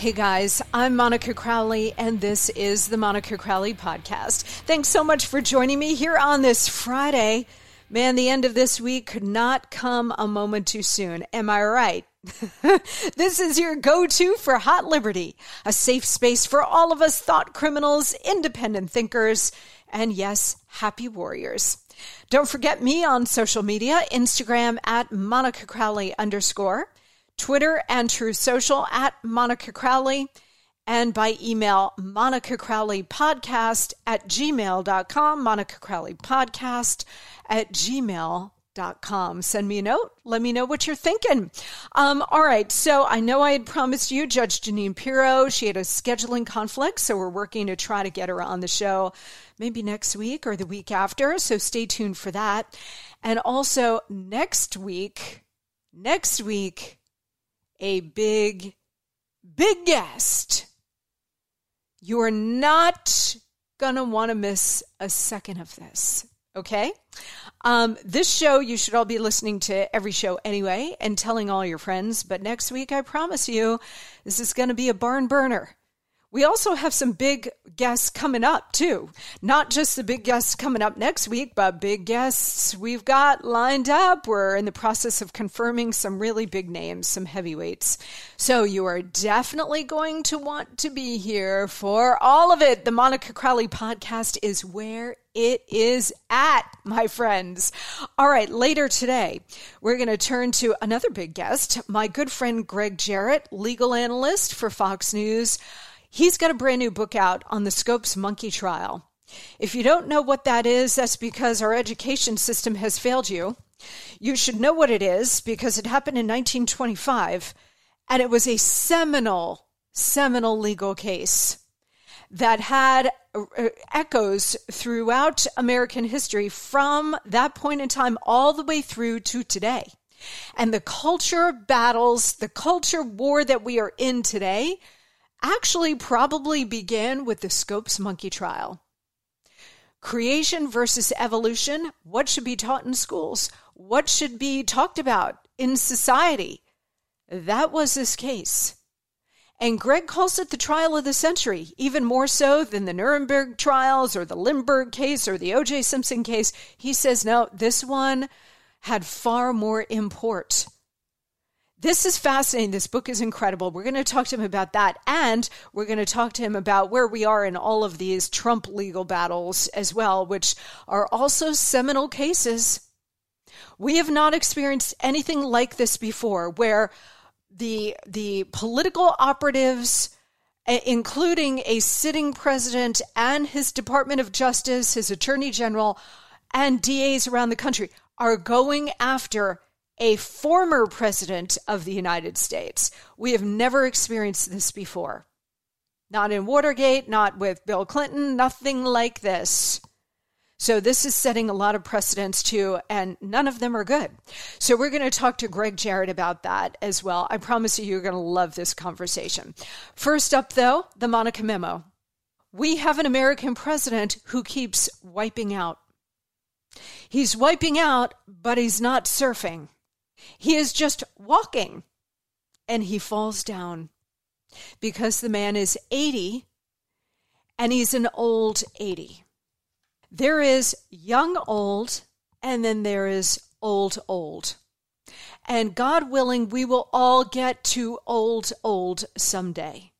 Hey guys, I'm Monica Crowley, and this is the Monica Crowley Podcast. Thanks so much for joining me here on this Friday. Man, the end of this week could not come a moment too soon. Am I right? this is your go to for Hot Liberty, a safe space for all of us thought criminals, independent thinkers, and yes, happy warriors. Don't forget me on social media Instagram at Monica Crowley underscore. Twitter and Truth Social at Monica Crowley, and by email, Monica Crowley Podcast at gmail.com, Monica Crowley Podcast at gmail.com. Send me a note. Let me know what you're thinking. Um, all right. So I know I had promised you Judge Jeanine Pirro. She had a scheduling conflict. So we're working to try to get her on the show maybe next week or the week after. So stay tuned for that. And also next week, next week, a big, big guest. You are not going to want to miss a second of this. Okay? Um, this show, you should all be listening to every show anyway and telling all your friends. But next week, I promise you, this is going to be a barn burner. We also have some big guests coming up too. Not just the big guests coming up next week, but big guests we've got lined up. We're in the process of confirming some really big names, some heavyweights. So you are definitely going to want to be here for all of it. The Monica Crowley podcast is where it is at, my friends. All right, later today, we're going to turn to another big guest, my good friend Gregg Jarrett, legal analyst for Fox News. He's got a brand new book out on the Scopes monkey trial. If you don't know what that is, that's because our education system has failed you. You should know what it is because it happened in 1925 and it was a seminal, seminal legal case that had uh, echoes throughout American history from that point in time all the way through to today. And the culture battles, the culture war that we are in today actually probably began with the Scopes monkey trial. Creation versus evolution, what should be taught in schools? What should be talked about in society? That was this case. And Gregg calls it the trial of the century, even more so than the Nuremberg trials or the Lindbergh case or the O.J. Simpson case. He says, no, this one had far more import. This is fascinating. This book is incredible. We're going to talk to him about that. And we're going to talk to him about where we are in all of these Trump legal battles as well, which are also seminal cases. We have not experienced anything like this before where the the political operatives eh, including a sitting president and his Department of Justice, his Attorney General, and DAs around the country are going after a former president of the United States. We have never experienced this before. Not in Watergate, not with Bill Clinton, nothing like this. So this is setting a lot of precedents too, and none of them are good. So we're going to talk to Gregg Jarrett about that as well. I promise you, you're going to love this conversation. First up, though, the Monica memo. We have an American president who keeps wiping out. He's wiping out, but he's not surfing. He is just walking, and he falls down because the man is 80 and he's an old 80. There is young old, and then there is old old. And God willing, we will all get to old old someday.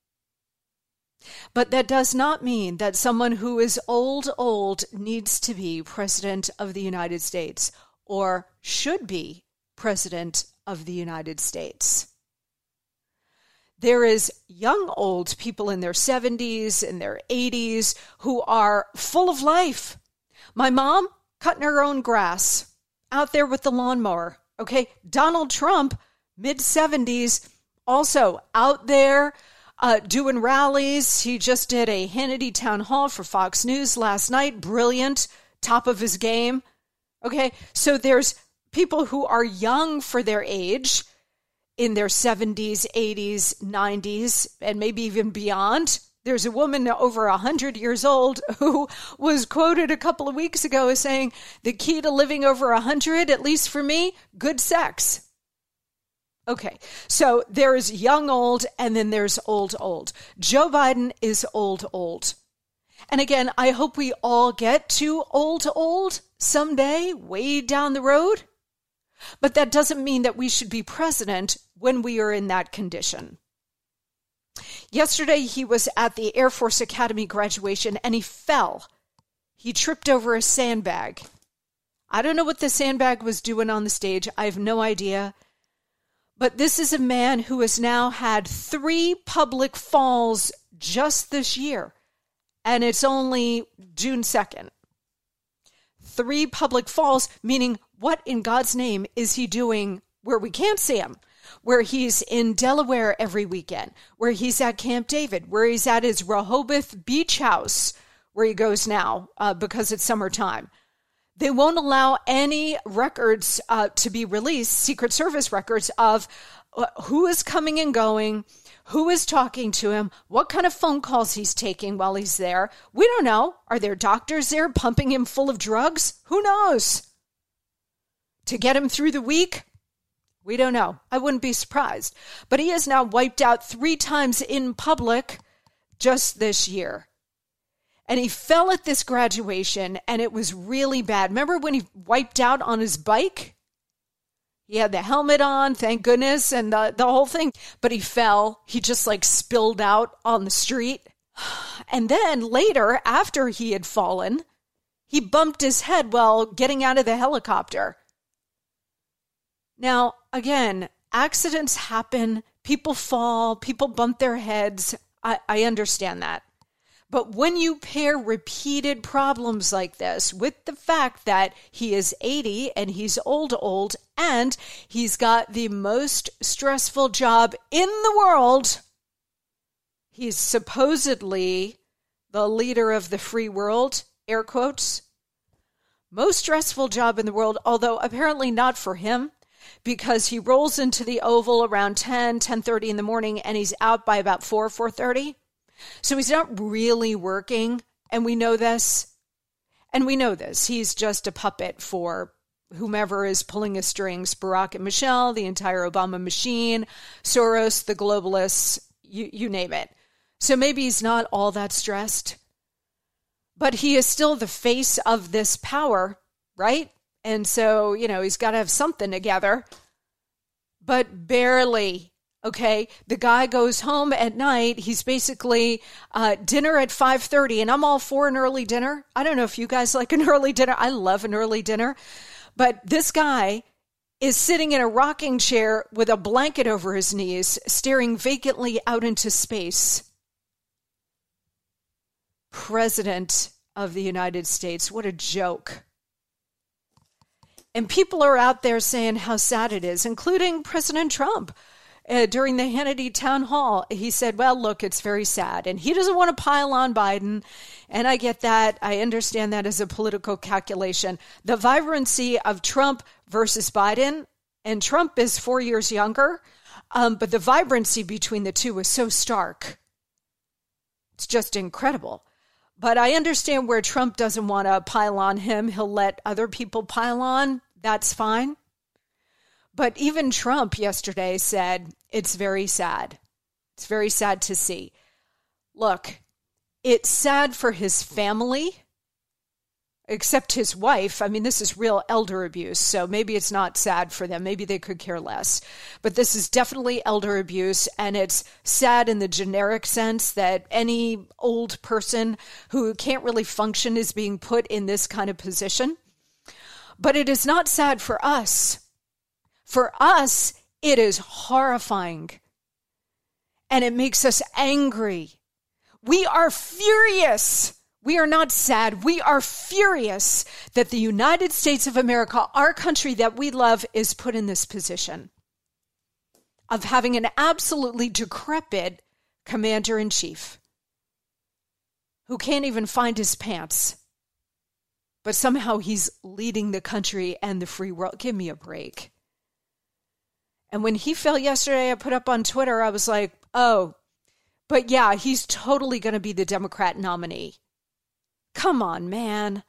But that does not mean that someone who is old old needs to be President of the United States or should be President of the United States. There is young old people in their 70s and their 80s who are full of life my mom cutting her own grass out there with the lawnmower. Okay. Donald Trump, mid 70s, also out there uh, doing rallies. He just did a Hannity town hall for Fox News last night. Brilliant, top of his game. Okay. So there's people who are young for their age in their 70s, 80s, 90s, and maybe even beyond. There's a woman over 100 years old who was quoted a couple of weeks ago as saying, The key to living over 100, at least for me, good sex. Okay, so there is young old and then there's old old. Joe Biden is old old. And again, I hope we all get to old old someday, way down the road. But that doesn't mean that we should be president when we are in that condition. Yesterday, he was at the Air Force Academy graduation and he fell. He tripped over a sandbag. I don't know what the sandbag was doing on the stage. I have no idea. But this is a man who has now had three public falls just this year, and it's only June 2nd. Three public falls, meaning what in God's name is he doing where we can't see him? where he's in Delaware every weekend, where he's at Camp David, where he's at his Rehoboth beach house, where he goes now uh, because it's summertime. They won't allow any records uh, to be released, Secret Service records of uh, who is coming and going, who is talking to him, what kind of phone calls he's taking while he's there. We don't know. Are there doctors there pumping him full of drugs? Who knows? To get him through the week, we don't know. I wouldn't be surprised. But he has now wiped out three times in public just this year. And he fell at this graduation and it was really bad. Remember when he wiped out on his bike? He had the helmet on, thank goodness, and the, the whole thing. But he fell. He just like spilled out on the street. And then later, after he had fallen, he bumped his head while getting out of the helicopter. Now, again, accidents happen, people fall, people bump their heads. I, I understand that. But when you pair repeated problems like this with the fact that he is 80 and he's old, old, and he's got the most stressful job in the world, he's supposedly the leader of the free world, air quotes. Most stressful job in the world, although apparently not for him because he rolls into the oval around 10 10.30 in the morning and he's out by about 4 4.30 so he's not really working and we know this. And we know this. He's just a puppet for whomever is pulling his strings barack and michelle the entire obama machine soros the globalists you, you name it. So maybe he's not all that stressed but he is still the face of this power right? And so, you know, he's got to have something together, but barely. Okay, the guy goes home at night. He's basically uh, dinner at five thirty, and I'm all for an early dinner. I don't know if you guys like an early dinner. I love an early dinner, but this guy is sitting in a rocking chair with a blanket over his knees, staring vacantly out into space. President of the United States. What a joke. And people are out there saying how sad it is, including President Trump. Uh, during the Hannity town hall, he said, Well, look, it's very sad. And he doesn't want to pile on Biden. And I get that. I understand that as a political calculation. The vibrancy of Trump versus Biden, and Trump is four years younger, um, but the vibrancy between the two is so stark. It's just incredible. But I understand where Trump doesn't want to pile on him. He'll let other people pile on. That's fine. But even Trump yesterday said it's very sad. It's very sad to see. Look, it's sad for his family except his wife. I mean, this is real elder abuse, so maybe it's not sad for them. Maybe they could care less. But this is definitely elder abuse, and it's sad in the generic sense that any old person who can't really function is being put in this kind of position. But it is not sad for us. For us, it is horrifying. And it makes us angry. We are furious we are not sad. We are furious that the United States of America, our country that we love, is put in this position of having an absolutely decrepit commander in chief who can't even find his pants. But somehow he's leading the country and the free world. Give me a break. And when he fell yesterday, I put up on Twitter, I was like, oh, but yeah, he's totally going to be the Democrat nominee. Come on, man.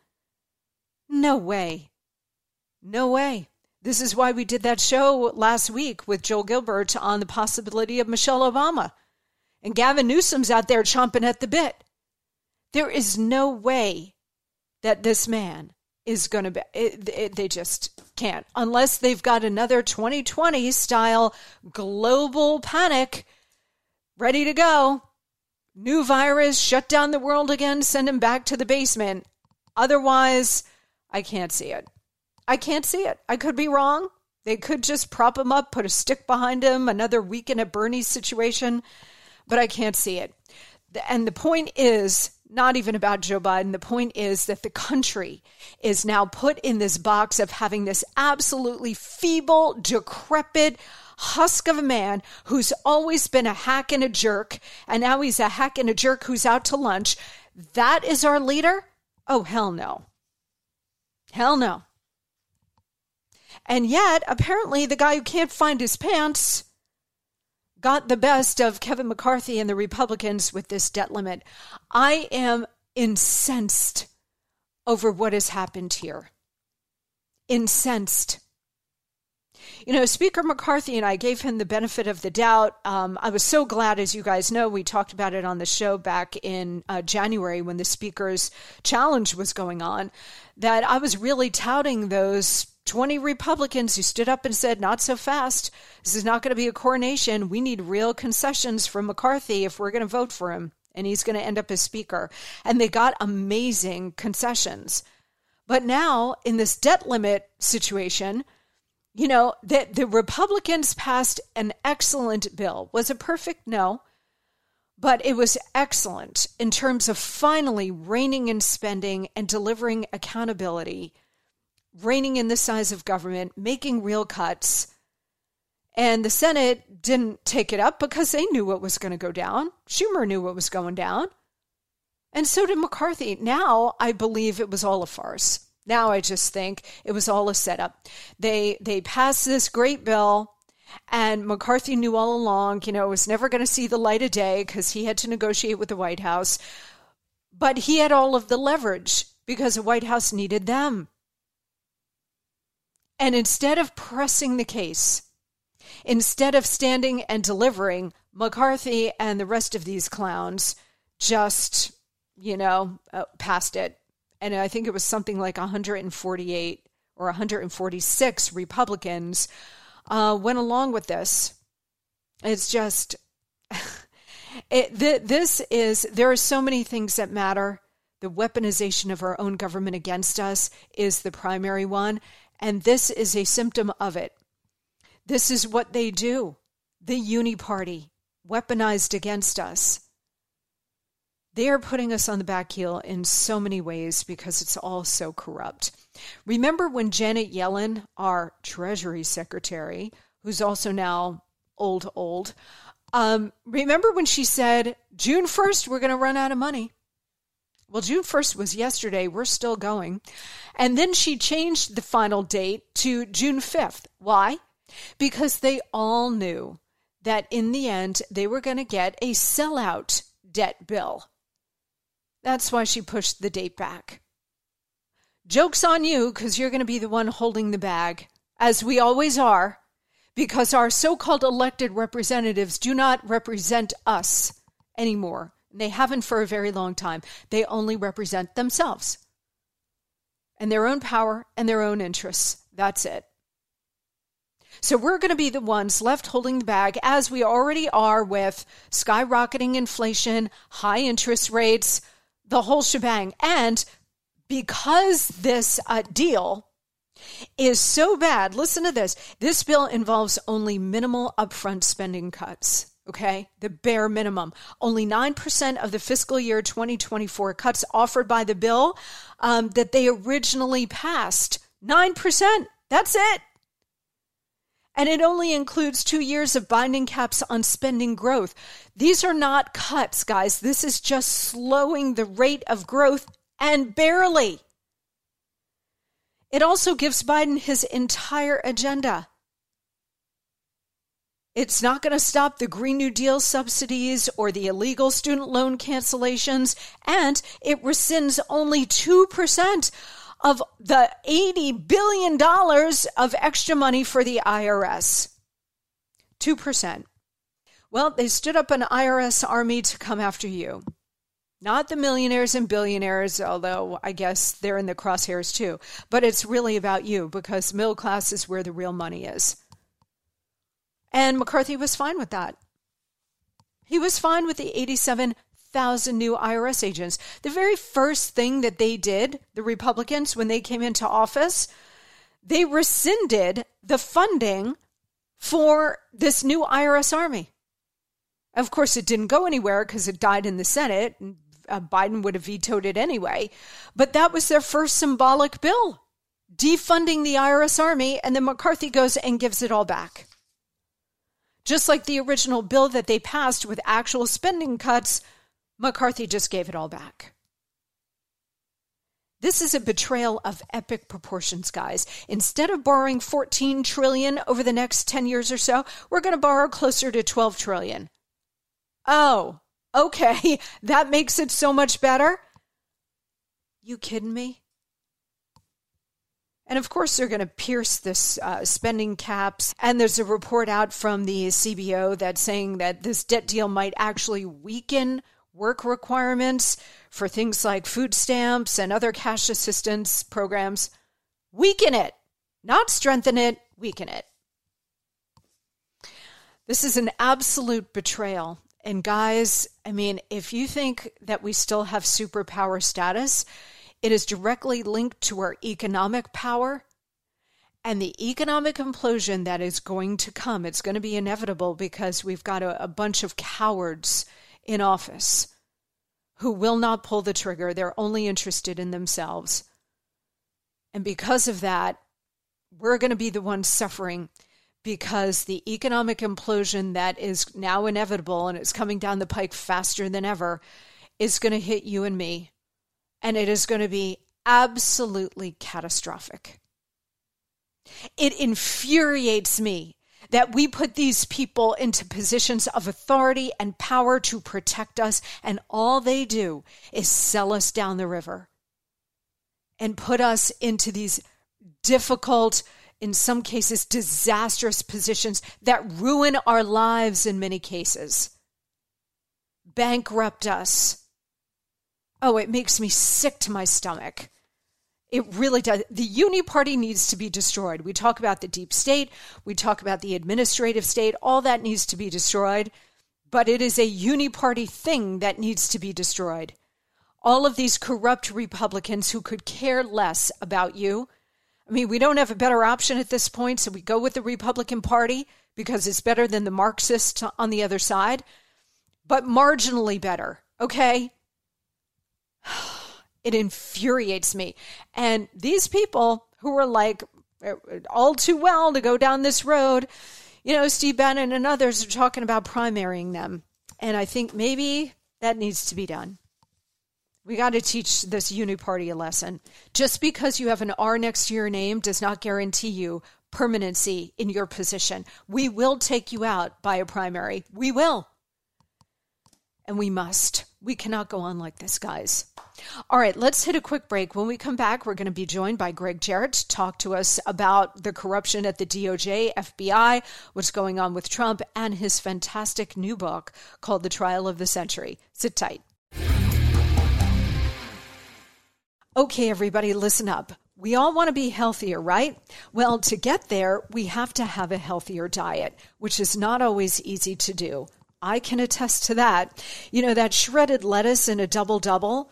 No way. No way. This is why we did that show last week with Joel Gilbert on the possibility of Michelle Obama. And Gavin Newsom's out there chomping at the bit. There is no way that this man is going to be, it, it, they just can't. Unless they've got another 2020 style global panic ready to go. New virus, shut down the world again, send him back to the basement. Otherwise, I can't see it. I can't see it. I could be wrong. They could just prop him up, put a stick behind him, another weekend at Bernie's situation, but I can't see it. And the point is not even about Joe Biden. The point is that the country is now put in this box of having this absolutely feeble, decrepit, husk of a man who's always been a hack and a jerk, and now he's a hack and a jerk who's out to lunch. That is our leader? Oh, hell no. Hell no. And yet, apparently, the guy who can't find his pants got the best of Kevin McCarthy and the Republicans with this debt limit. I am incensed over what has happened here. Incensed. You know, Speaker McCarthy and I gave him the benefit of the doubt. Um, I was so glad, as you guys know, we talked about it on the show back in uh, January when the Speaker's challenge was going on, that I was really touting those 20 Republicans who stood up and said, Not so fast. This is not going to be a coronation. We need real concessions from McCarthy if we're going to vote for him. And he's going to end up as Speaker. And they got amazing concessions. But now, in this debt limit situation, you know, that the Republicans passed an excellent bill. Was it perfect? No. But it was excellent in terms of finally reining in spending and delivering accountability, reining in the size of government, making real cuts. And the Senate didn't take it up because they knew what was going to go down. Schumer knew what was going down. And so did McCarthy. Now I believe it was all a farce. Now I just think it was all a setup. They they passed this great bill and McCarthy knew all along, you know, was never going to see the light of day because he had to negotiate with the White House. But he had all of the leverage because the White House needed them. And instead of pressing the case, instead of standing and delivering, McCarthy and the rest of these clowns just, you know, uh, passed it and I think it was something like 148 or 146 Republicans uh, went along with this. It's just, it, th- this is, there are so many things that matter. The weaponization of our own government against us is the primary one. And this is a symptom of it. This is what they do. The uni party, weaponized against us. They are putting us on the back heel in so many ways because it's all so corrupt. Remember when Janet Yellen, our Treasury Secretary, who's also now old, old, um, remember when she said, June 1st, we're going to run out of money? Well, June 1st was yesterday. We're still going. And then she changed the final date to June 5th. Why? Because they all knew that in the end, they were going to get a sellout debt bill. That's why she pushed the date back. Joke's on you because you're going to be the one holding the bag, as we always are, because our so called elected representatives do not represent us anymore. They haven't for a very long time. They only represent themselves and their own power and their own interests. That's it. So we're going to be the ones left holding the bag, as we already are with skyrocketing inflation, high interest rates, the whole shebang. And because this uh, deal is so bad, listen to this this bill involves only minimal upfront spending cuts. Okay, the bare minimum. Only 9% of the fiscal year 2024 cuts offered by the bill um, that they originally passed. 9%. That's it. And it only includes two years of binding caps on spending growth. These are not cuts, guys. This is just slowing the rate of growth and barely. It also gives Biden his entire agenda. It's not going to stop the Green New Deal subsidies or the illegal student loan cancellations, and it rescinds only 2% of the $80 billion of extra money for the IRS. 2%. Well, they stood up an IRS army to come after you. Not the millionaires and billionaires, although I guess they're in the crosshairs too. But it's really about you because middle class is where the real money is. And McCarthy was fine with that. He was fine with the 87 thousand new IRS agents. The very first thing that they did, the Republicans, when they came into office, they rescinded the funding for this new IRS army. Of course, it didn't go anywhere because it died in the Senate. And, uh, Biden would have vetoed it anyway. But that was their first symbolic bill, defunding the IRS army. And then McCarthy goes and gives it all back. Just like the original bill that they passed with actual spending cuts McCarthy just gave it all back. This is a betrayal of epic proportions, guys. Instead of borrowing 14 trillion over the next 10 years or so, we're going to borrow closer to 12 trillion. Oh, okay. That makes it so much better. You kidding me? And of course, they're going to pierce this uh, spending caps. And there's a report out from the CBO that's saying that this debt deal might actually weaken work requirements for things like food stamps and other cash assistance programs. Weaken it, not strengthen it, weaken it. This is an absolute betrayal. And guys, I mean, if you think that we still have superpower status, it is directly linked to our economic power and the economic implosion that is going to come. It's going to be inevitable because we've got a, a bunch of cowards in office who will not pull the trigger. They're only interested in themselves. And because of that, we're going to be the ones suffering because the economic implosion that is now inevitable and it's coming down the pike faster than ever is going to hit you and me. And it is going to be absolutely catastrophic. It infuriates me that we put these people into positions of authority and power to protect us, and all they do is sell us down the river and put us into these difficult, in some cases, disastrous positions that ruin our lives in many cases, bankrupt us. Oh, it makes me sick to my stomach. It really does. The uni party needs to be destroyed. We talk about the deep state, we talk about the administrative state, all that needs to be destroyed. But it is a uni party thing that needs to be destroyed. All of these corrupt Republicans who could care less about you, I mean, we don't have a better option at this point, so we go with the Republican Party because it's better than the Marxists on the other side, but marginally better, okay? It infuriates me. And these people who are like eh, all too well to go down this road, you know, Steve Bannon and others are talking about primarying them. And I think maybe that needs to be done. We got to teach this uniparty a lesson. Just because you have an R next to your name does not guarantee you permanency in your position. We will take you out by a primary. We will. And we must. We cannot go on like this, guys. All right, let's hit a quick break. When we come back, we're going to be joined by Gregg Jarrett to talk to us about the corruption at the DOJ, FBI, what's going on with Trump, and his fantastic new book called The Trial of the Century. Sit tight. Okay, everybody, listen up. We all want to be healthier, right? Well, to get there, we have to have a healthier diet, which is not always easy to do. I can attest to that. You know, that shredded lettuce in a double double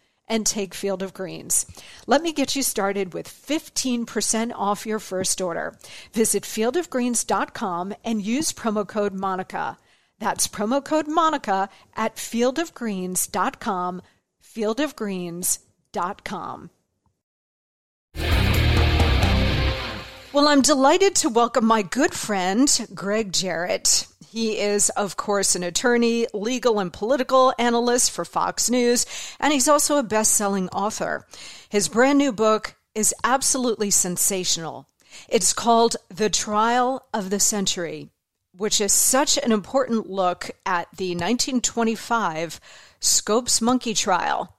and take Field of Greens. Let me get you started with 15% off your first order. Visit fieldofgreens.com and use promo code Monica. That's promo code Monica at fieldofgreens.com, fieldofgreens.com. Well, I'm delighted to welcome my good friend, Gregg Jarrett. He is, of course, an attorney, legal and political analyst for Fox News, and he's also a best selling author. His brand new book is absolutely sensational. It's called The Trial of the Century, which is such an important look at the 1925 Scopes monkey trial.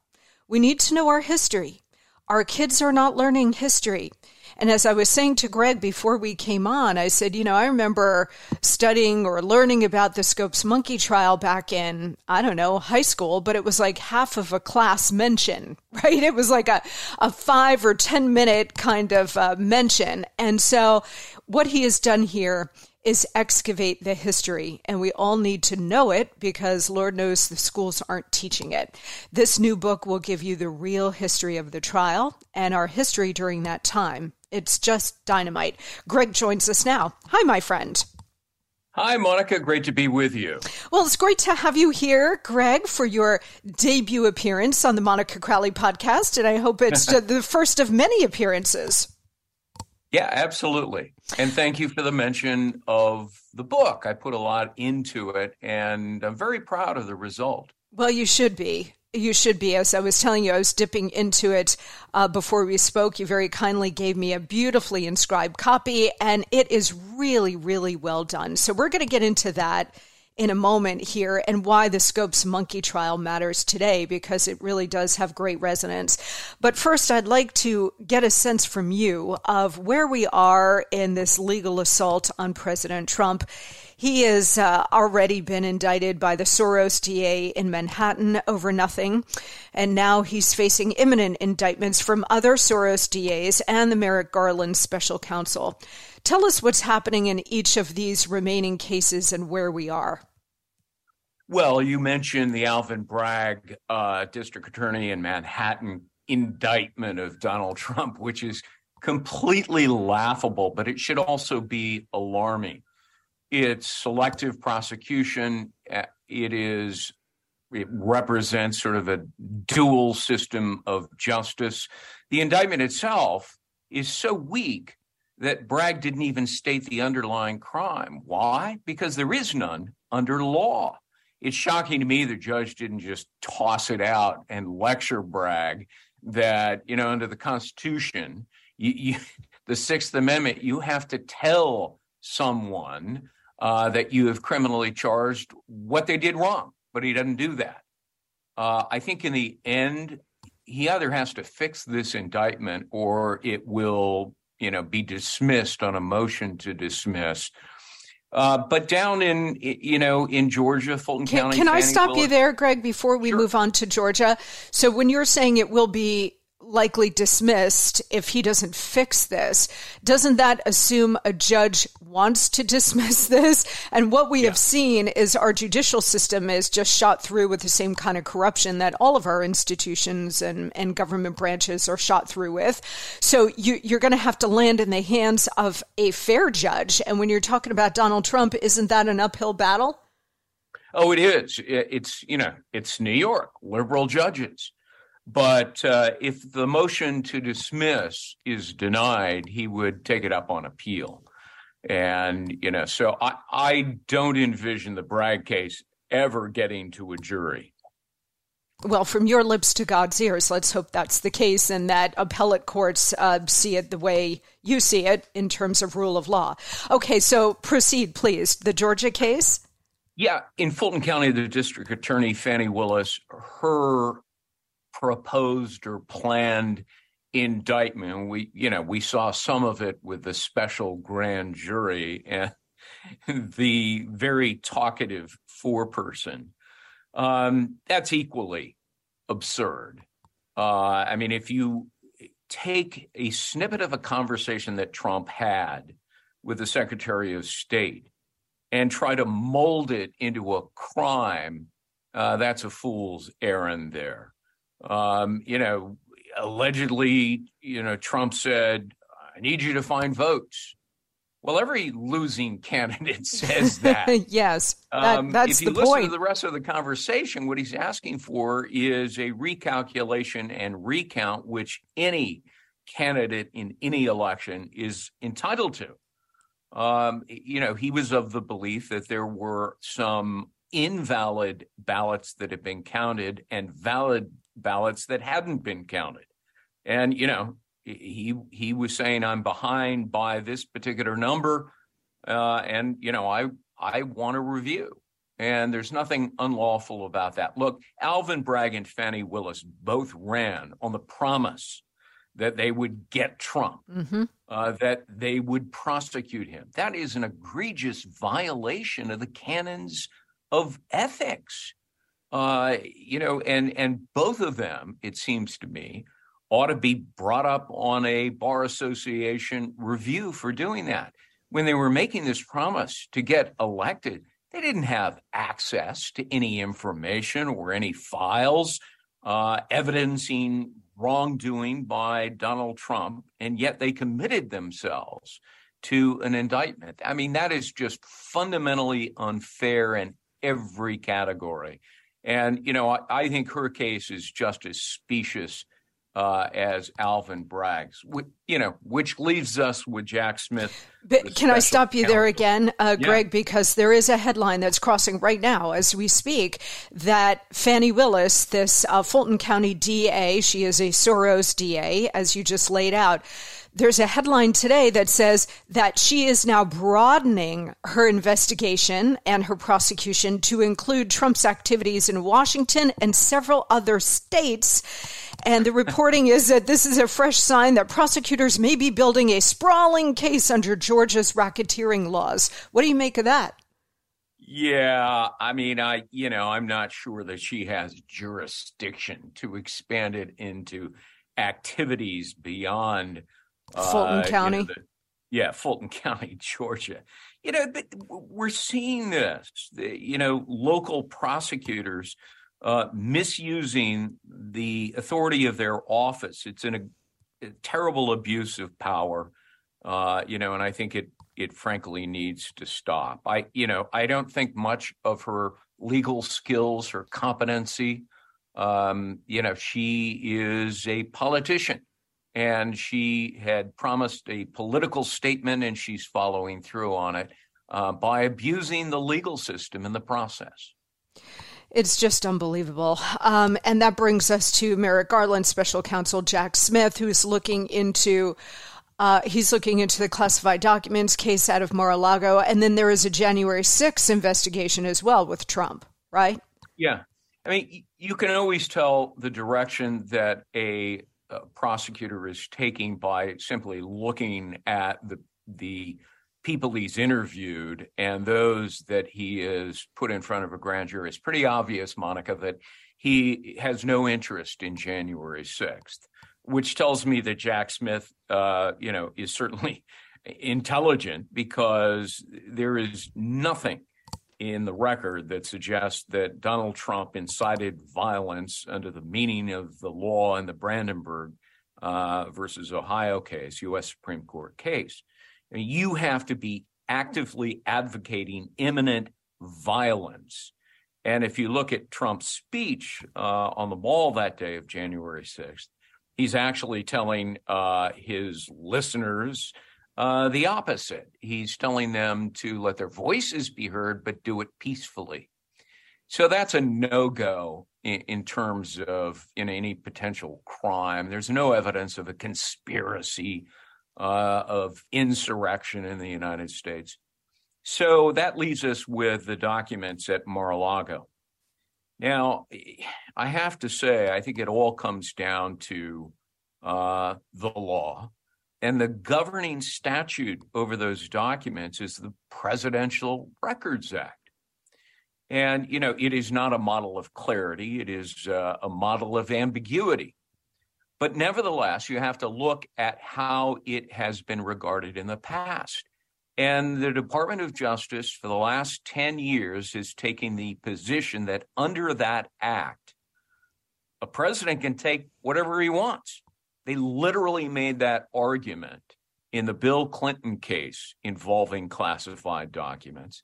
We need to know our history. Our kids are not learning history. And as I was saying to Gregg before we came on, I said, you know, I remember studying or learning about the Scopes monkey trial back in, I don't know, high school, but it was like half of a class mention, right? It was like a, a five or 10 minute kind of uh, mention. And so what he has done here is excavate the history, and we all need to know it because Lord knows the schools aren't teaching it. This new book will give you the real history of the trial and our history during that time. It's just dynamite. Gregg joins us now. Hi, my friend. Hi, Monica. Great to be with you. Well, it's great to have you here, Gregg, for your debut appearance on the Monica Crowley podcast. And I hope it's the first of many appearances. Yeah, absolutely. And thank you for the mention of the book. I put a lot into it, and I'm very proud of the result. Well, you should be. You should be. As I was telling you, I was dipping into it uh, before we spoke. You very kindly gave me a beautifully inscribed copy, and it is really, really well done. So we're going to get into that in a moment here and why the Scopes monkey trial matters today because it really does have great resonance. But first, I'd like to get a sense from you of where we are in this legal assault on President Trump. He has uh, already been indicted by the Soros DA in Manhattan over nothing. And now he's facing imminent indictments from other Soros DAs and the Merrick Garland special counsel. Tell us what's happening in each of these remaining cases and where we are. Well, you mentioned the Alvin Bragg uh, district attorney in Manhattan indictment of Donald Trump, which is completely laughable, but it should also be alarming. It's selective prosecution. Uh, it is it represents sort of a dual system of justice. The indictment itself is so weak that Bragg didn't even state the underlying crime. Why? Because there is none under law. It's shocking to me the judge didn't just toss it out and lecture Bragg that, you know, under the Constitution, you, you, the Sixth Amendment, you have to tell someone uh, that you have criminally charged what they did wrong but he doesn't do that. Uh, I think in the end, he either has to fix this indictment or it will, you know, be dismissed on a motion to dismiss. Uh, but down in, you know, in Georgia, Fulton can, County. Can I stop you there, Gregg, before we sure. move on to Georgia? So when you're saying it will be likely dismissed if he doesn't fix this. Doesn't that assume a judge wants to dismiss this? And what we yeah. have seen is our judicial system is just shot through with the same kind of corruption that all of our institutions and, and government branches are shot through with. So you, you're going to have to land in the hands of a fair judge. And when you're talking about Donald Trump, isn't that an uphill battle? Oh, it is. It's, you know, it's New York, liberal judges. But uh, if the motion to dismiss is denied, he would take it up on appeal. And, you know, so I, I don't envision the Bragg case ever getting to a jury. Well, from your lips to God's ears, let's hope that's the case and that appellate courts uh, see it the way you see it in terms of rule of law. Okay, so proceed, please. The Georgia case? Yeah, in Fulton County, the district attorney, Fani Willis, her proposed or planned indictment. We, you know, we saw some of it with the special grand jury and the very talkative foreperson. Um, that's equally absurd. Uh, I mean, if you take a snippet of a conversation that Trump had with the Secretary of State and try to mold it into a crime, uh, that's a fool's errand there. Um, you know, allegedly, you know, Trump said, I need you to find votes. Well, every losing candidate says that. yes, that, um, that's the point. If you listen to the rest of the conversation, what he's asking for is a recalculation and recount, which any candidate in any election is entitled to. Um, you know, he was of the belief that there were some invalid ballots that had been counted and valid ballots that hadn't been counted. And, you know, he he was saying I'm behind by this particular number, uh, and you know I I want a review, and there's nothing unlawful about that. Look, Alvin Bragg and Fani Willis both ran on the promise that they would get Trump, mm-hmm. uh, that they would prosecute him. That is an egregious violation of the canons of ethics. Uh, you know, and and both of them, it seems to me, ought to be brought up on a bar association review for doing that. When they were making this promise to get elected, they didn't have access to any information or any files uh, evidencing wrongdoing by Donald Trump, and yet they committed themselves to an indictment. I mean, that is just fundamentally unfair in every category. And, you know, I, I think her case is just as specious uh, as Alvin Bragg's, you know, which leaves us with Jack Smith. But can I stop you counsel. there again, uh, yeah. Gregg? Because there is a headline that's crossing right now as we speak that Fani Willis, this uh, Fulton County DA, she is a Soros DA, as you just laid out there's a headline today that says that she is now broadening her investigation and her prosecution to include Trump's activities in Washington and several other states. And the reporting is that this is a fresh sign that prosecutors may be building a sprawling case under Georgia's racketeering laws. What do you make of that? Yeah, I mean, I you know, I'm not sure that she has jurisdiction to expand it into activities beyond Fulton uh, County. You know, the, yeah, Fulton County, Georgia. You know, we're seeing this. The, you know, local prosecutors uh, misusing the authority of their office. It's in a, a terrible abuse of power. Uh, you know, and I think it it frankly needs to stop. I, you know, I don't think much of her legal skills, her competency. Um, you know, she is a politician and she had promised a political statement and she's following through on it uh, by abusing the legal system in the process. It's just unbelievable. Um, and that brings us to Merrick Garland special counsel Jack Smith, who's looking into. Uh, he's looking into the classified documents case out of Mar-a-Lago, and then there is a January 6th investigation as well with Trump, right? Yeah, I mean, you can always tell the direction that a, a prosecutor is taking by simply looking at the the people he's interviewed and those that he has put in front of a grand jury. It's pretty obvious, Monica, that he has no interest in January 6th, which tells me that Jack Smith, uh, you know, is certainly intelligent because there is nothing in the record that suggests that Donald Trump incited violence under the meaning of the law in the Brandenburg uh, versus Ohio case, U.S. Supreme Court case. I mean, you have to be actively advocating imminent violence. And if you look at Trump's speech uh, on the mall that day of January 6th, he's actually telling uh, his listeners uh, the opposite. He's telling them to let their voices be heard, but do it peacefully. So that's a no go in, in, terms of in any potential crime. There's no evidence of a conspiracy uh, of insurrection in the United States. So that leaves us with the documents at Mar-a-Lago. Now, I have to say, I think it all comes down to uh, the law. And the governing statute over those documents is the Presidential Records Act. And, you know, it is not a model of clarity, it is uh, a model of ambiguity. But nevertheless, you have to look at how it has been regarded in the past. And the Department of Justice for the last 10 years is taking the position that under that act, a president can take whatever he wants. They literally made that argument in the Bill Clinton case involving classified documents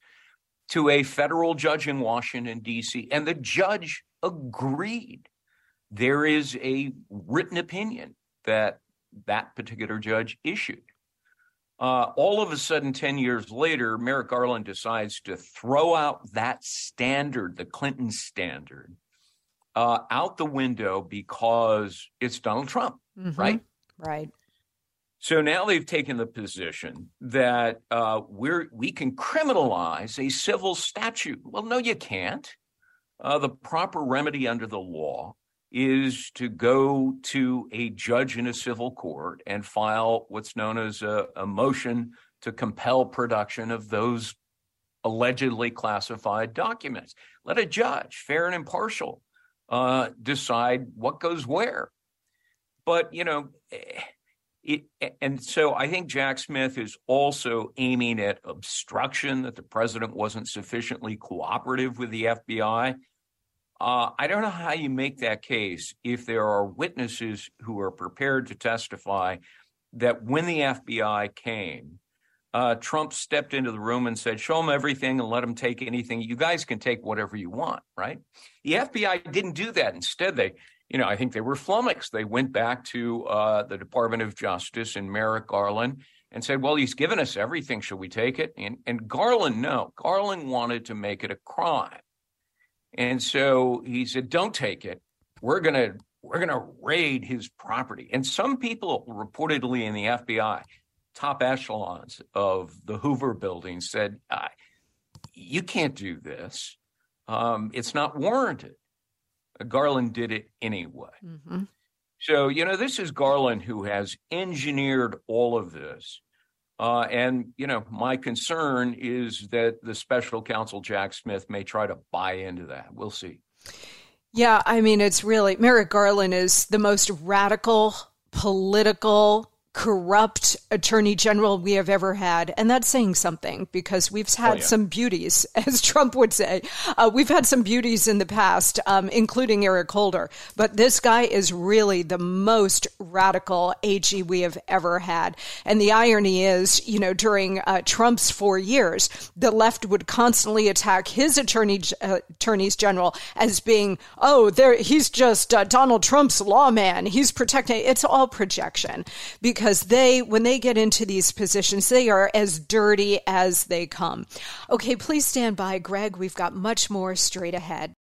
to a federal judge in Washington, D.C., and the judge agreed there is a written opinion that that particular judge issued. Uh, all of a sudden, 10 years later, Merrick Garland decides to throw out that standard, the Clinton standard, uh, out the window because it's Donald Trump, mm-hmm. right? Right. So now they've taken the position that uh, we're we can criminalize a civil statute. Well, no, you can't. Uh, the proper remedy under the law is to go to a judge in a civil court and file what's known as a, a motion to compel production of those allegedly classified documents. Let a judge, fair and impartial, uh, decide what goes where. But, you know, it, and so I think Jack Smith is also aiming at obstruction that the president wasn't sufficiently cooperative with the FBI. Uh, I don't know how you make that case if there are witnesses who are prepared to testify that when the FBI came, uh, Trump stepped into the room and said, Show them everything and let them take anything. You guys can take whatever you want, right? The FBI didn't do that. Instead, they, you know, I think they were flummoxed. They went back to uh, the Department of Justice and Merrick Garland and said, Well, he's given us everything. Should we take it? And, and Garland, no. Garland wanted to make it a crime. And so he said, "Don't take it. We're gonna we're gonna raid his property." And some people reportedly in the FBI, top echelons of the Hoover Building, said, "You can't do this. Um, it's not warranted." Garland did it anyway. Mm-hmm. So you know, this is Garland who has engineered all of this. Uh, and, you know, my concern is that the special counsel, Jack Smith, may try to buy into that. We'll see. Yeah, I mean, it's really Merrick Garland is the most radical political corrupt attorney general we have ever had. And that's saying something because we've had oh, yeah. some beauties, as Trump would say. Uh, we've had some beauties in the past, um, including Eric Holder. But this guy is really the most radical AG we have ever had. And the irony is, you know, during uh, Trump's four years, the left would constantly attack his attorney uh, attorneys general as being, oh, there he's just uh, Donald Trump's lawman. He's protecting. It's all projection because because they, when they get into these positions, they are as dirty as they come. Okay, please stand by, Gregg. We've got much more straight ahead.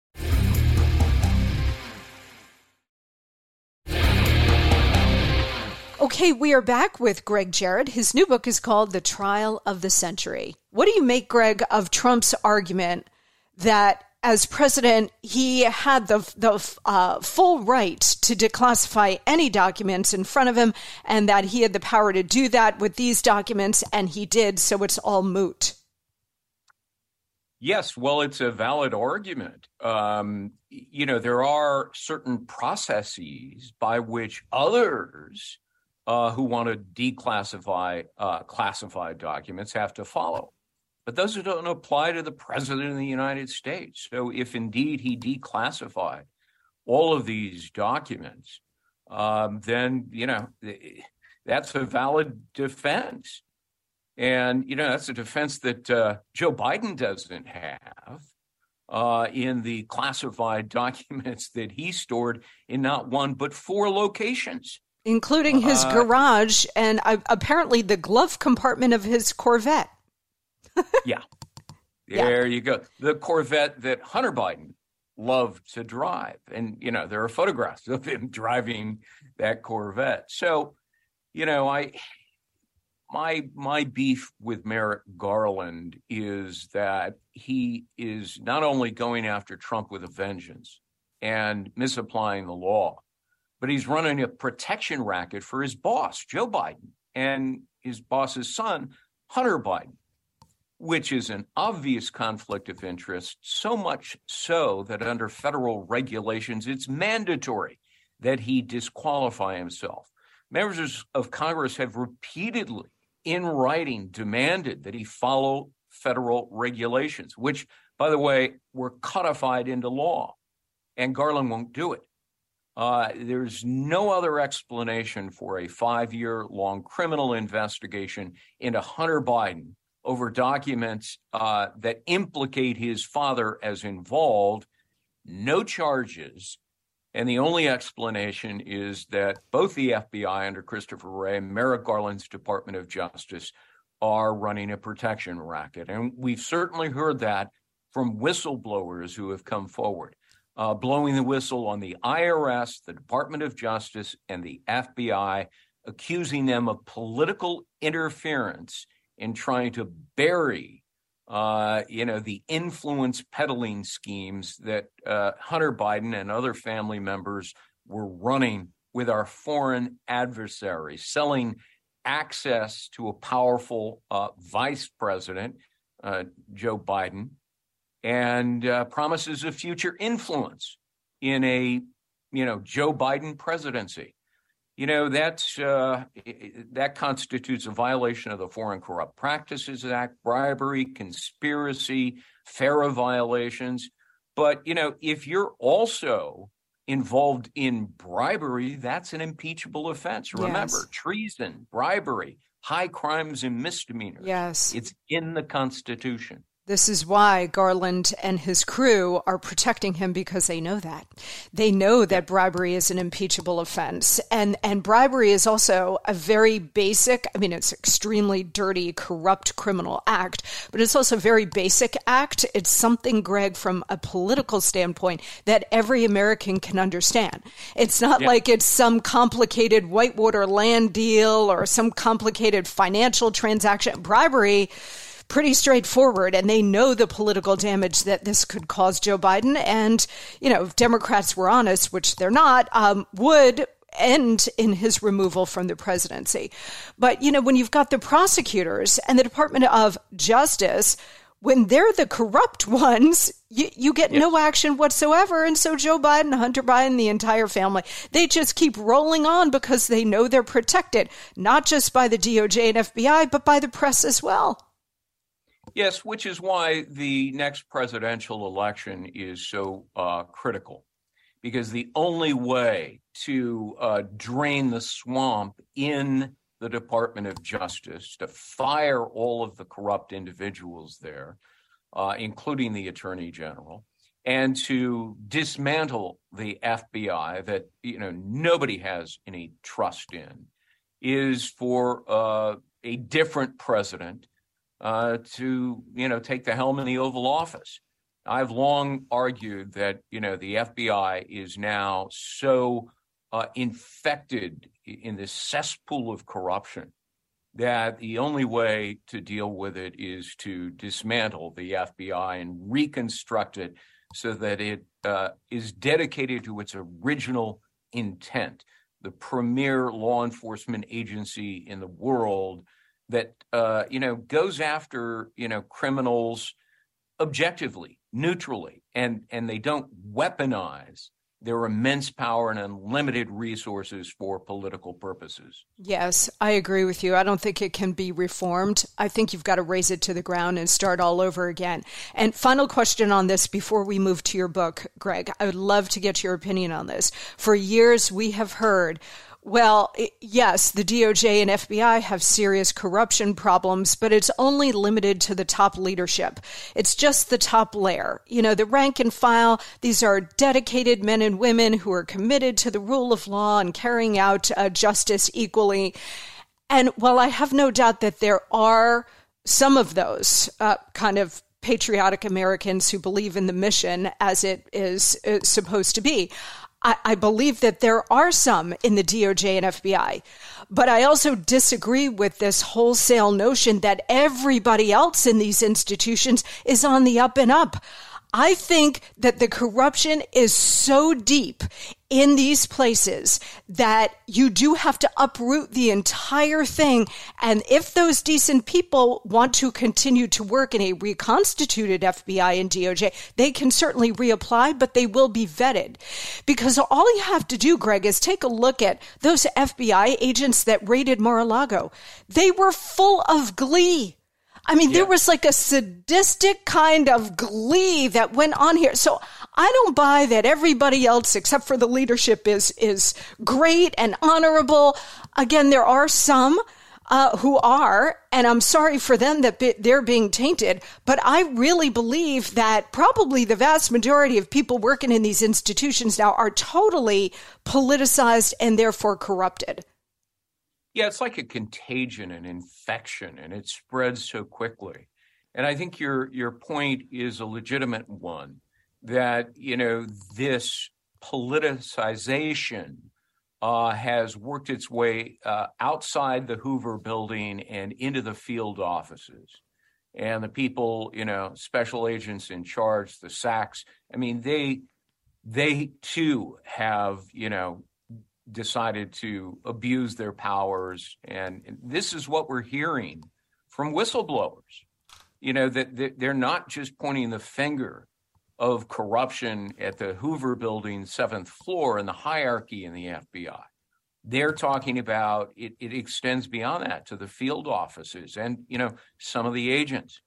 Okay, we are back with Gregg Jarrett. His new book is called The Trial of the Century. What do you make, Gregg, of Trump's argument that as president, he had the the uh, full right to declassify any documents in front of him, and that he had the power to do that with these documents, and he did. So it's all moot. Yes, well, it's a valid argument. Um, you know, there are certain processes by which others uh, who want to declassify uh, classified documents have to follow but those don't apply to the president of the United States. So, if indeed he declassified all of these documents, um, then you know that's a valid defense, and you know that's a defense that uh, Joe Biden doesn't have. Uh, in the classified documents that he stored in not one but four locations, including his uh, garage and uh, apparently the glove compartment of his Corvette yeah. There yeah. you go. The Corvette that Hunter Biden loved to drive. And, you know, there are photographs of him driving that Corvette. So, you know, I my my beef with Merrick Garland is that he is not only going after Trump with a vengeance and misapplying the law, but he's running a protection racket for his boss, Joe Biden, and his boss's son, Hunter Biden which is an obvious conflict of interest, so much so that under federal regulations, it's mandatory that he disqualify himself. Members of Congress have repeatedly, in writing, demanded that he follow federal regulations, which, by the way, were codified into law, and Garland won't do it. Uh, there's no other explanation for a five year long criminal investigation into Hunter Biden over documents uh, that implicate his father as involved, no charges. And the only explanation is that both the FBI under Christopher Wray and Merrick Garland's Department of Justice are running a protection racket. And we've certainly heard that from whistleblowers who have come forward, uh, blowing the whistle on the IRS, the Department of Justice, and the FBI, accusing them of political interference in trying to bury uh, you know, the influence peddling schemes that uh, Hunter Biden and other family members were running with our foreign adversaries, selling access to a powerful uh, vice president, uh, Joe Biden, and uh, promises of future influence in a, you know, Joe Biden presidency. You know, that's, uh, that constitutes a violation of the Foreign Corrupt Practices Act, bribery, conspiracy, FARA violations. But, you know, if you're also involved in bribery, that's an impeachable offense. Remember, yes. treason, bribery, high crimes and misdemeanors. Yes. It's in the Constitution. This is why Garland and his crew are protecting him because they know that. They know that bribery is an impeachable offense. And, and bribery is also a very basic, I mean, it's extremely dirty, corrupt criminal act, but it's also a very basic act. It's something, Gregg, from a political standpoint that every American can understand. It's not yeah. like it's some complicated whitewater land deal or some complicated financial transaction. Bribery, pretty straightforward and they know the political damage that this could cause Joe Biden. And, you know, if Democrats were honest, which they're not, um, would end in his removal from the presidency. But, you know, when you've got the prosecutors and the Department of Justice, when they're the corrupt ones, you, you get yes. no action whatsoever. And so Joe Biden, Hunter Biden, the entire family, they just keep rolling on because they know they're protected, not just by the DOJ and FBI, but by the press as well. Yes, which is why the next presidential election is so uh, critical. Because the only way to uh, drain the swamp in the Department of Justice to fire all of the corrupt individuals there, uh, including the Attorney General, and to dismantle the FBI that you know nobody has any trust in, is for uh, a different president uh, to you know take the helm in the Oval Office. I've long argued that you know the FBI is now so uh, infected in this cesspool of corruption that the only way to deal with it is to dismantle the FBI and reconstruct it so that it uh, is dedicated to its original intent, the premier law enforcement agency in the world that uh, you know goes after you know criminals objectively, neutrally, and and they don't weaponize their immense power and unlimited resources for political purposes. Yes, I agree with you. I don't think it can be reformed. I think you've got to raze it to the ground and start all over again. And final question on this before we move to your book, Gregg. I would love to get your opinion on this. For years, we have heard well, yes, the DOJ and FBI have serious corruption problems, but it's only limited to the top leadership. It's just the top layer. You know, the rank and file, these are dedicated men and women who are committed to the rule of law and carrying out uh, justice equally. And while I have no doubt that there are some of those uh, kind of patriotic Americans who believe in the mission as it is uh, supposed to be. I, believe that there are some in the DOJ and FBI. But I also disagree with this wholesale notion that everybody else in these institutions is on the up and up. I think that the corruption is so deep in these places that you do have to uproot the entire thing. And if those decent people want to continue to work in a reconstituted FBI and DOJ, they can certainly reapply, but they will be vetted. Because all you have to do, Gregg, is take a look at those FBI agents that raided Mar-a-Lago. They were full of glee I mean, yeah. there was like a sadistic kind of glee that went on here. So I don't buy that everybody else except for the leadership is is great and honorable. Again, there are some uh, who are, and I'm sorry for them that be, they're being tainted, but I really believe that probably the vast majority of people working in these institutions now are totally politicized and therefore corrupted. Yeah, it's like a contagion, an infection, and it spreads so quickly. And I think your your point is a legitimate one that you know this politicization uh, has worked its way uh, outside the Hoover building and into the field offices. And the people, you know, special agents in charge, the SACs, I mean, they they too have, you know, decided to abuse their powers. And, and this is what we're hearing from whistleblowers. You know, that, that they're not just pointing the finger of corruption at the Hoover building, seventh floor, and the hierarchy in the FBI. They're talking about it, it extends beyond that to the field offices and, you know, some of the agents.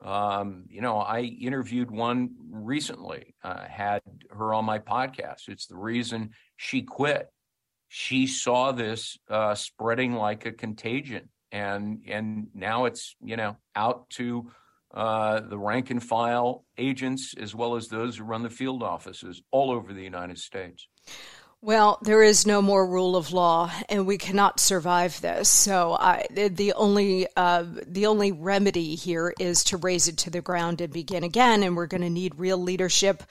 Um, you know, I interviewed one recently, uh, had her on my podcast. It's the reason she quit she saw this uh, spreading like a contagion, and and now it's you know out to uh, the rank and file agents as well as those who run the field offices all over the United States. Well, there is no more rule of law, and we cannot survive this. So, I, the only uh, the only remedy here is to raze it to the ground and begin again. And we're going to need real leadership,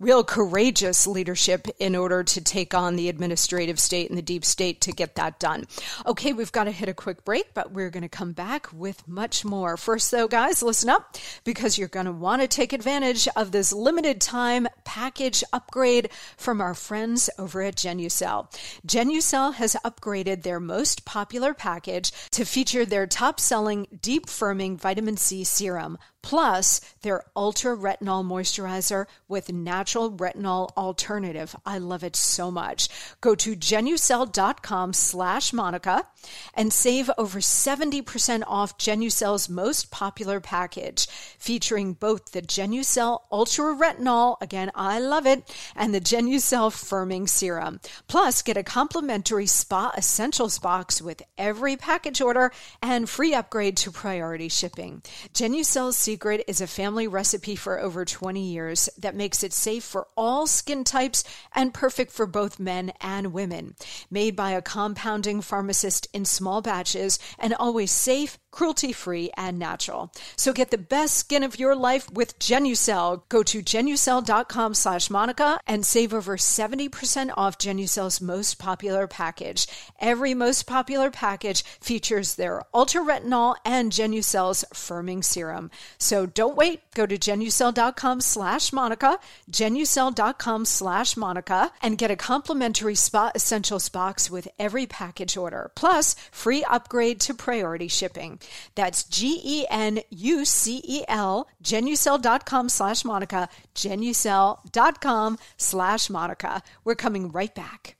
real courageous leadership in order to take on the administrative state and the deep state to get that done. Okay, we've got to hit a quick break, but we're going to come back with much more. First, though, guys, listen up because you're going to want to take advantage of this limited time package upgrade from our friends over at Genucel. Genucel has upgraded their most popular package to feature their top selling deep firming vitamin C serum plus their Ultra Retinol Moisturizer with natural retinol alternative. I love it so much. Go to genucel.com slash Monica and save over 70% off Genucel's most popular package, featuring both the Genucel Ultra Retinol, again, I love it, and the Genucel Firming Serum. Plus, get a complimentary Spa Essentials box with every package order and free upgrade to priority shipping. Genucel's secret is a family recipe for over 20 years that makes it safe for all skin types and perfect for both men and women. Made by a compounding pharmacist in small batches and always safe, cruelty free, and natural. So get the best skin of your life with Genucel. Go to genucel.com slash Monica and save over 70% off Genucel's most popular package. Every most popular package features their ultra retinol and Genucel's firming serum. So don't wait. Go to genucel.com slash Monica, genucel.com slash Monica, and get a complimentary Spa Essentials box with every package order, plus free upgrade to priority shipping. That's G E N U C E L, genucel.com slash Monica, genucel.com slash Monica. We're coming right back.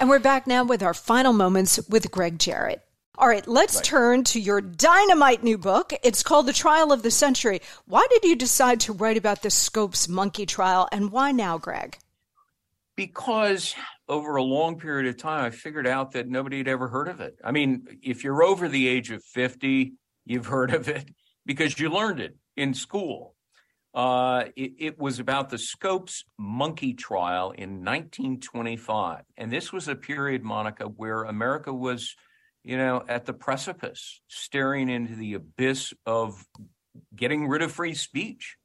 And we're back now with our final moments with Gregg Jarrett. All right, let's right. turn to your dynamite new book. It's called The Trial of the Century. Why did you decide to write about the Scopes monkey trial and why now, Gregg? Because over a long period of time, I figured out that nobody had ever heard of it. I mean, if you're over the age of 50, you've heard of it because you learned it in school. Uh, it, it, was about the Scopes monkey trial in 1925. And this was a period, Monica, where America was, you know, at the precipice, staring into the abyss of getting rid of free speech.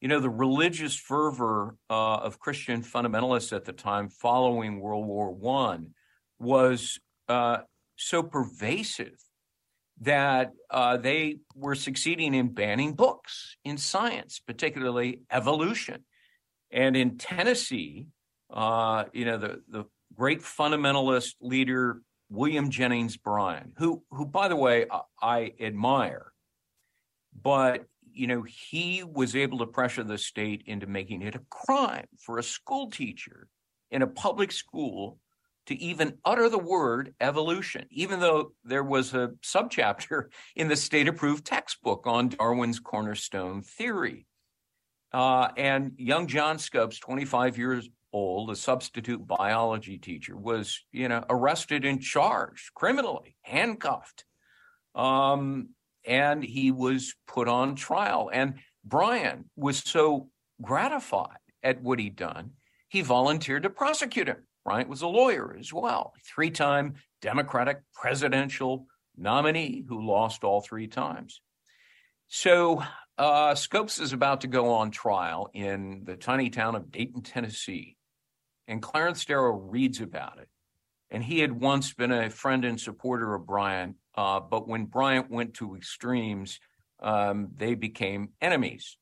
You know, the religious fervor uh, of Christian fundamentalists at the time following World War One was uh, so pervasive that uh, they were succeeding in banning books in science, particularly evolution. And in Tennessee, uh, you know, the, the great fundamentalist leader, William Jennings Bryan, who, who, by the way, I, I admire, but, you know, he was able to pressure the state into making it a crime for a school teacher in a public school to even utter the word evolution, even though there was a subchapter in the state approved textbook on Darwin's cornerstone theory. Uh, and young John Scopes, 25 years old, a substitute biology teacher, was, you know, arrested and charged criminally, handcuffed. Um, and he was put on trial. And Bryan was so gratified at what he'd done, he volunteered to prosecute him. Bryan was a lawyer as well, three time Democratic presidential nominee who lost all three times. So uh, Scopes is about to go on trial in the tiny town of Dayton, Tennessee. And Clarence Darrow reads about it. And he had once been a friend and supporter of Bryan, uh, but when Bryan went to extremes, um, they became enemies.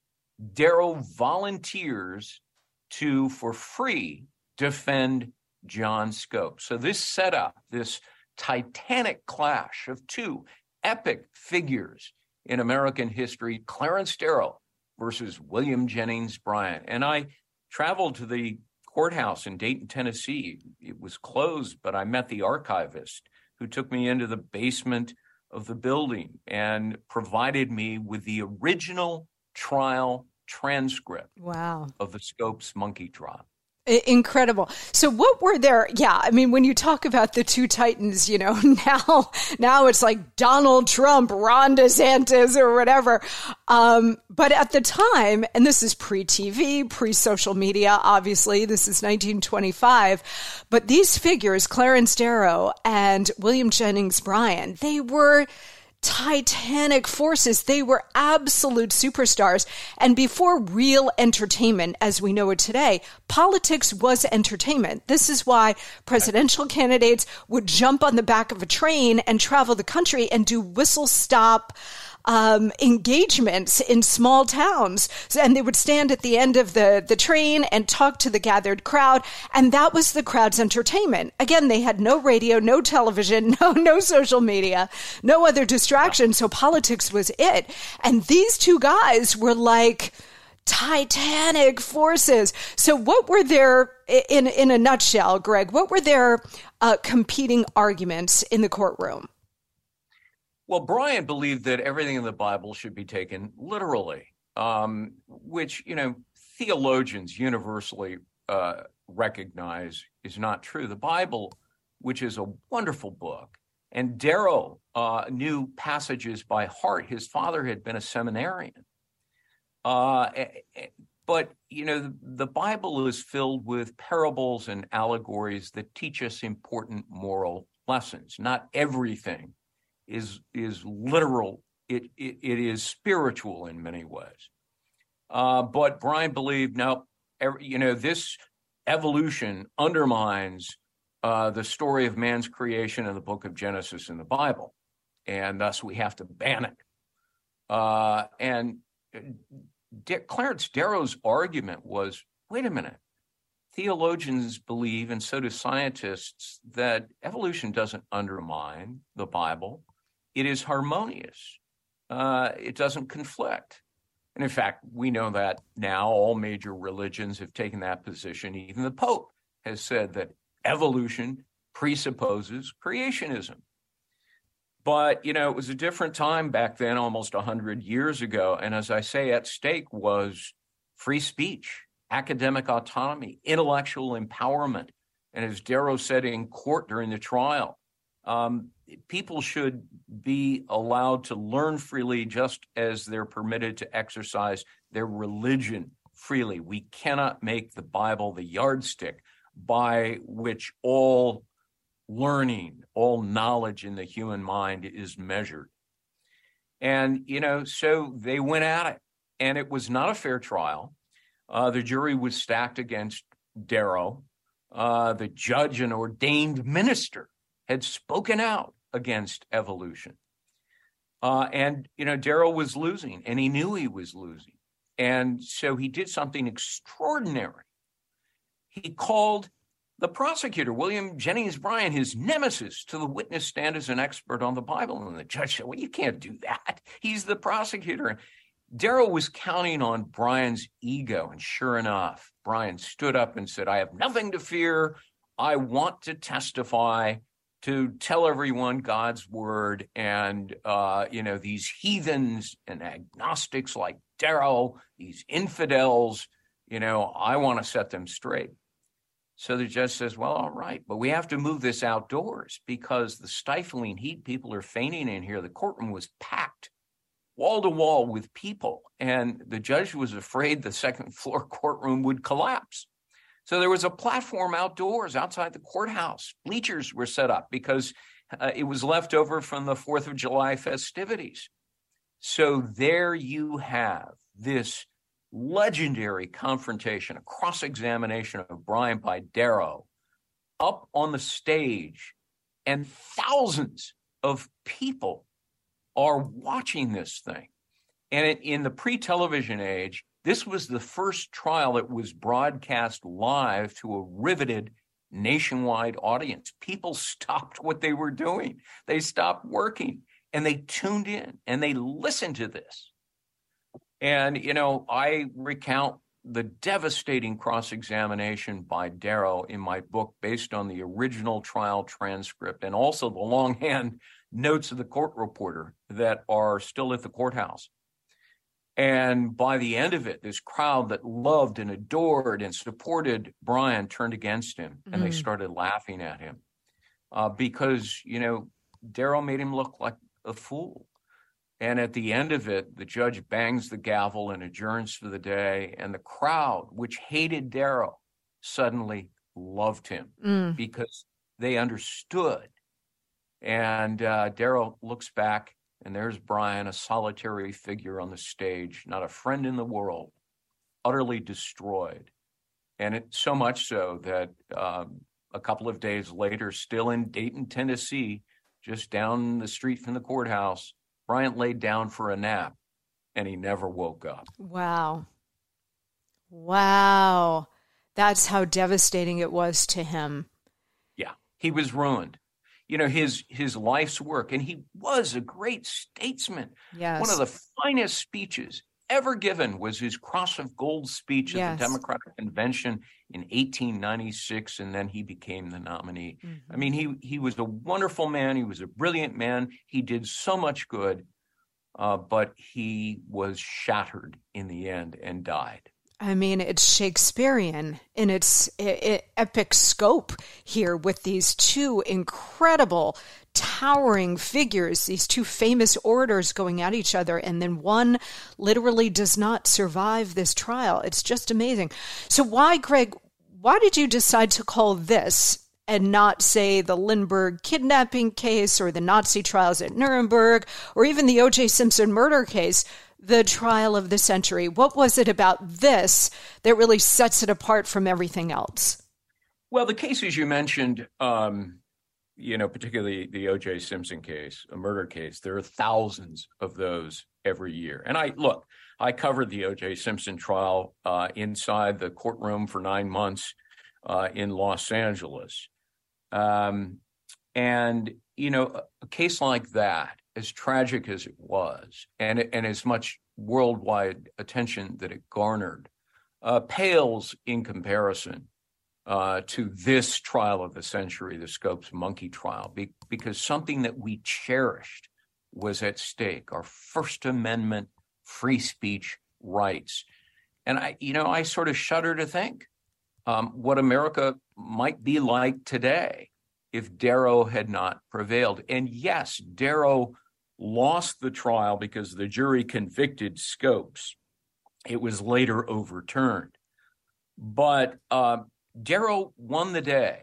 Darrow volunteers to, for free, defend John Scope. So this set up this titanic clash of two epic figures in American history, Clarence Darrow versus William Jennings Bryan. And I traveled to the courthouse in Dayton, Tennessee. It was closed, but I met the archivist who took me into the basement of the building and provided me with the original trial transcript wow. of the Scopes monkey trial. Incredible. So what were there? Yeah. I mean, when you talk about the two titans, you know, now, now it's like Donald Trump, Ron DeSantis or whatever. Um, but at the time, and this is pre TV, pre social media, obviously, this is 1925, but these figures, Clarence Darrow and William Jennings Bryan, they were, titanic forces. They were absolute superstars. And before real entertainment, as we know it today, politics was entertainment. This is why presidential candidates would jump on the back of a train and travel the country and do whistle stop um, engagements in small towns. And they would stand at the end of the, the train and talk to the gathered crowd. And that was the crowd's entertainment. Again, they had no radio, no television, no, no social media, no other distraction. So politics was it. And these two guys were like, titanic forces. So, what were their, in in a nutshell, Gregg? What were their uh, competing arguments in the courtroom? Well, Bryan believed that everything in the Bible should be taken literally, um, which you know theologians universally uh, recognize is not true. The Bible, which is a wonderful book, and Darrow uh, knew passages by heart. His father had been a seminarian. Uh, but you know, the, the Bible is filled with parables and allegories that teach us important moral lessons. Not everything is is literal. It it, it is spiritual in many ways. Uh, but Bryan believed, no, every, you know, this evolution undermines uh, the story of man's creation in the book of Genesis in the Bible, and thus we have to ban it. Uh, and De- Clarence Darrow's argument was wait a minute. Theologians believe, and so do scientists, that evolution doesn't undermine the Bible. It is harmonious. Uh, it doesn't conflict. And in fact, we know that now all major religions have taken that position. Even the Pope has said that evolution presupposes creationism. But, you know, it was a different time back then, almost 100 years ago. And as I say, at stake was free speech, academic autonomy, intellectual empowerment. And as Darrow said in court during the trial, um, people should be allowed to learn freely just as they're permitted to exercise their religion freely. We cannot make the Bible the yardstick by which all learning, all knowledge in the human mind is measured. And, you know, so they went at it, and it was not a fair trial. Uh, the jury was stacked against Darrow. Uh, the judge, an ordained minister, had spoken out against evolution. Uh, and, you know, Darrow was losing, and he knew he was losing. And so he did something extraordinary. He called the prosecutor, William Jennings Bryan, his nemesis, to the witness stand as an expert on the Bible. And the judge said, Well, you can't do that. He's the prosecutor. Darrow was counting on Bryan's ego. And sure enough, Bryan stood up and said, I have nothing to fear. I want to testify to tell everyone God's word. And, uh, you know, these heathens and agnostics like Darrow, these infidels, you know, I want to set them straight. So the judge says, Well, all right, but we have to move this outdoors because the stifling heat, people are fainting in here. The courtroom was packed wall to wall with people. And the judge was afraid the second floor courtroom would collapse. So there was a platform outdoors outside the courthouse. Bleachers were set up because uh, it was left over from the 4th of July festivities. So there you have this legendary confrontation, a cross examination of Bryan by Darrow up on the stage, and thousands of people are watching this thing. And in the pre television age, this was the first trial that was broadcast live to a riveted nationwide audience. People stopped what they were doing, they stopped working, and they tuned in and they listened to this. And, you know, I recount the devastating cross examination by Darrow in my book based on the original trial transcript and also the longhand notes of the court reporter that are still at the courthouse. And by the end of it, this crowd that loved and adored and supported Bryan turned against him and mm. they started laughing at him uh, because, you know, Darrow made him look like a fool. And at the end of it, the judge bangs the gavel and adjourns for the day. And the crowd, which hated Darrow, suddenly loved him mm. because they understood. And uh, Darrow looks back, and there's Bryan, a solitary figure on the stage, not a friend in the world, utterly destroyed. And it so much so that um, a couple of days later, still in Dayton, Tennessee, just down the street from the courthouse, Bryan laid down for a nap and he never woke up. Wow. Wow. That's how devastating it was to him. Yeah, he was ruined. You know, his his life's work, and he was a great statesman. Yes. One of the finest speeches ever given was his Cross of Gold speech at the Democratic Convention in 1896, and then he became the nominee. Mhm. I mean, he he was a wonderful man. He was a brilliant man. He did so much good, uh, but he was shattered in the end and died. I mean, it's Shakespearean in its epic scope here with these two incredible, towering figures, these two famous orators going at each other, and then one literally does not survive this trial. It's just amazing. So, why, Gregg, why did you decide to call this and not, say, the Lindbergh kidnapping case or the Nazi trials at Nuremberg or even the O.J. Simpson murder case? The trial of the century? What was it about this that really sets it apart from everything else? Well, the cases you mentioned, um, you know, particularly the O.J. Simpson case, a murder case, there are thousands of those every year. And I look, I covered the O.J. Simpson trial uh, inside the courtroom for nine months uh, in Los Angeles. Um, and, you know, a, a case like that, as tragic as it was, and, and as much worldwide attention that it garnered, uh, pales in comparison uh, to this trial of the century, the Scopes monkey trial, be, because something that we cherished was at stake our First Amendment free speech rights. And I, you know, I sort of shudder to think um, what America might be like today if Darrow had not prevailed. And yes, Darrow lost the trial because the jury convicted Scopes. It was later overturned. But uh, Darrow won the day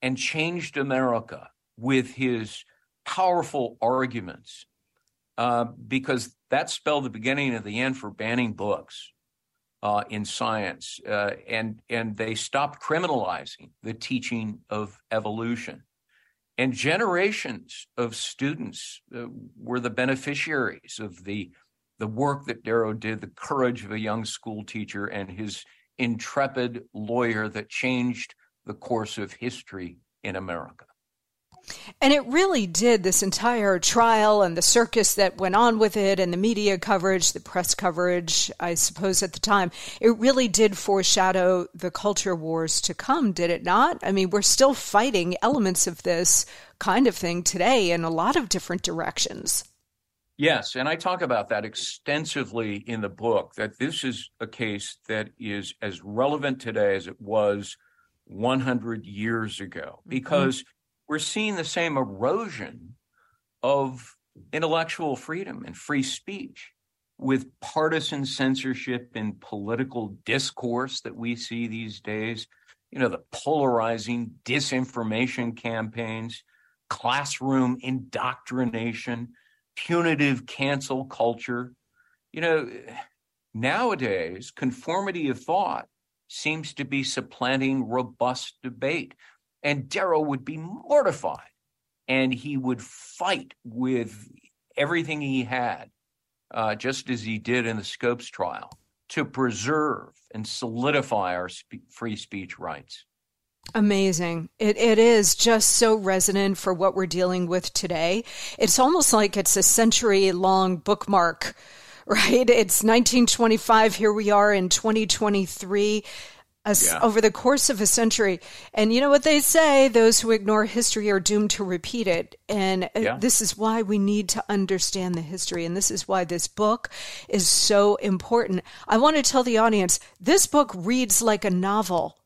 and changed America with his powerful arguments uh, because that spelled the beginning of the end for banning books uh, in science. Uh, and, and they stopped criminalizing the teaching of evolution. And generations of students uh, were the beneficiaries of the, the work that Darrow did, the courage of a young school teacher, and his intrepid lawyer that changed the course of history in America. And it really did this entire trial and the circus that went on with it and the media coverage, the press coverage, I suppose at the time, it really did foreshadow the culture wars to come, did it not? I mean, we're still fighting elements of this kind of thing today in a lot of different directions. Yes, and I talk about that extensively in the book that this is a case that is as relevant today as it was 100 years ago because mm-hmm. We're seeing the same erosion of intellectual freedom and free speech with partisan censorship and political discourse that we see these days. You know, the polarizing disinformation campaigns, classroom indoctrination punitive cancel culture. You know, nowadays, conformity of thought seems to be supplanting robust debate. And Darrow would be mortified and he would fight with everything he had, uh, just as he did in the Scopes trial, to preserve and solidify our spe- free speech rights. Amazing. It, it is just so resonant for what we're dealing with today. It's almost like it's a century long bookmark, right? It's 1925. Here we are in 2023. As, Yeah. Over the course of a century. And you know what they say those who ignore history are doomed to repeat it. And uh, Yeah. this is why we need to understand the history. And this is why this book is so important. I want to tell the audience this book reads like a novel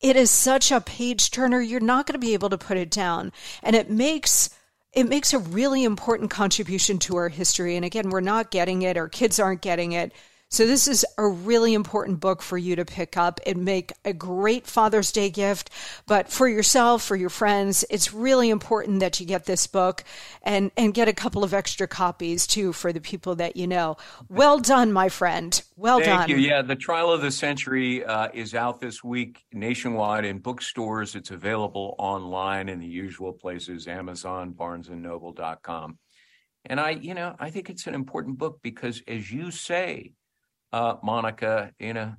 it is such a page turner you're not going to be able to put it down and it makes it makes a really important contribution to our history and again we're not getting it our kids aren't getting it so this is a really important book for you to pick up and make a great father's day gift but for yourself for your friends it's really important that you get this book and and get a couple of extra copies too for the people that you know well done my friend well Thank done Thank you. Yeah, the trial of the century uh, is out this week nationwide in bookstores. It's available online in the usual places: Amazon, BarnesandNoble.com. And I, you know, I think it's an important book because, as you say, uh, Monica, you know,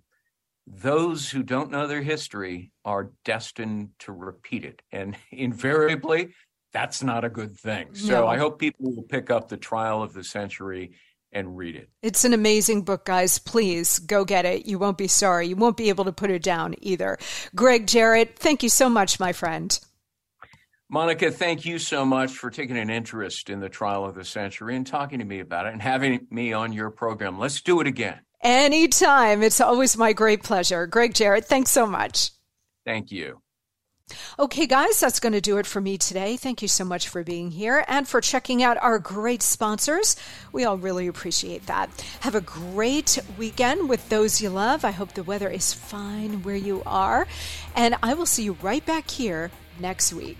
those who don't know their history are destined to repeat it. And invariably, that's not a good thing. So No. I hope people will pick up the trial of the century and read it. It's an amazing book, guys. Please go get it. You won't be sorry. You won't be able to put it down either. Gregg Jarrett, thank you so much, my friend. Monica, thank you so much for taking an interest in the trial of the century and talking to me about it and having me on your program. Let's do it again. Anytime. It's always my great pleasure. Gregg Jarrett, thanks so much. Thank you. Okay, guys, that's going to do it for me today. Thank you so much for being here and for checking out our great sponsors. We all really appreciate that. Have a great weekend with those you love. I hope the weather is fine where you are. And I will see you right back here next week.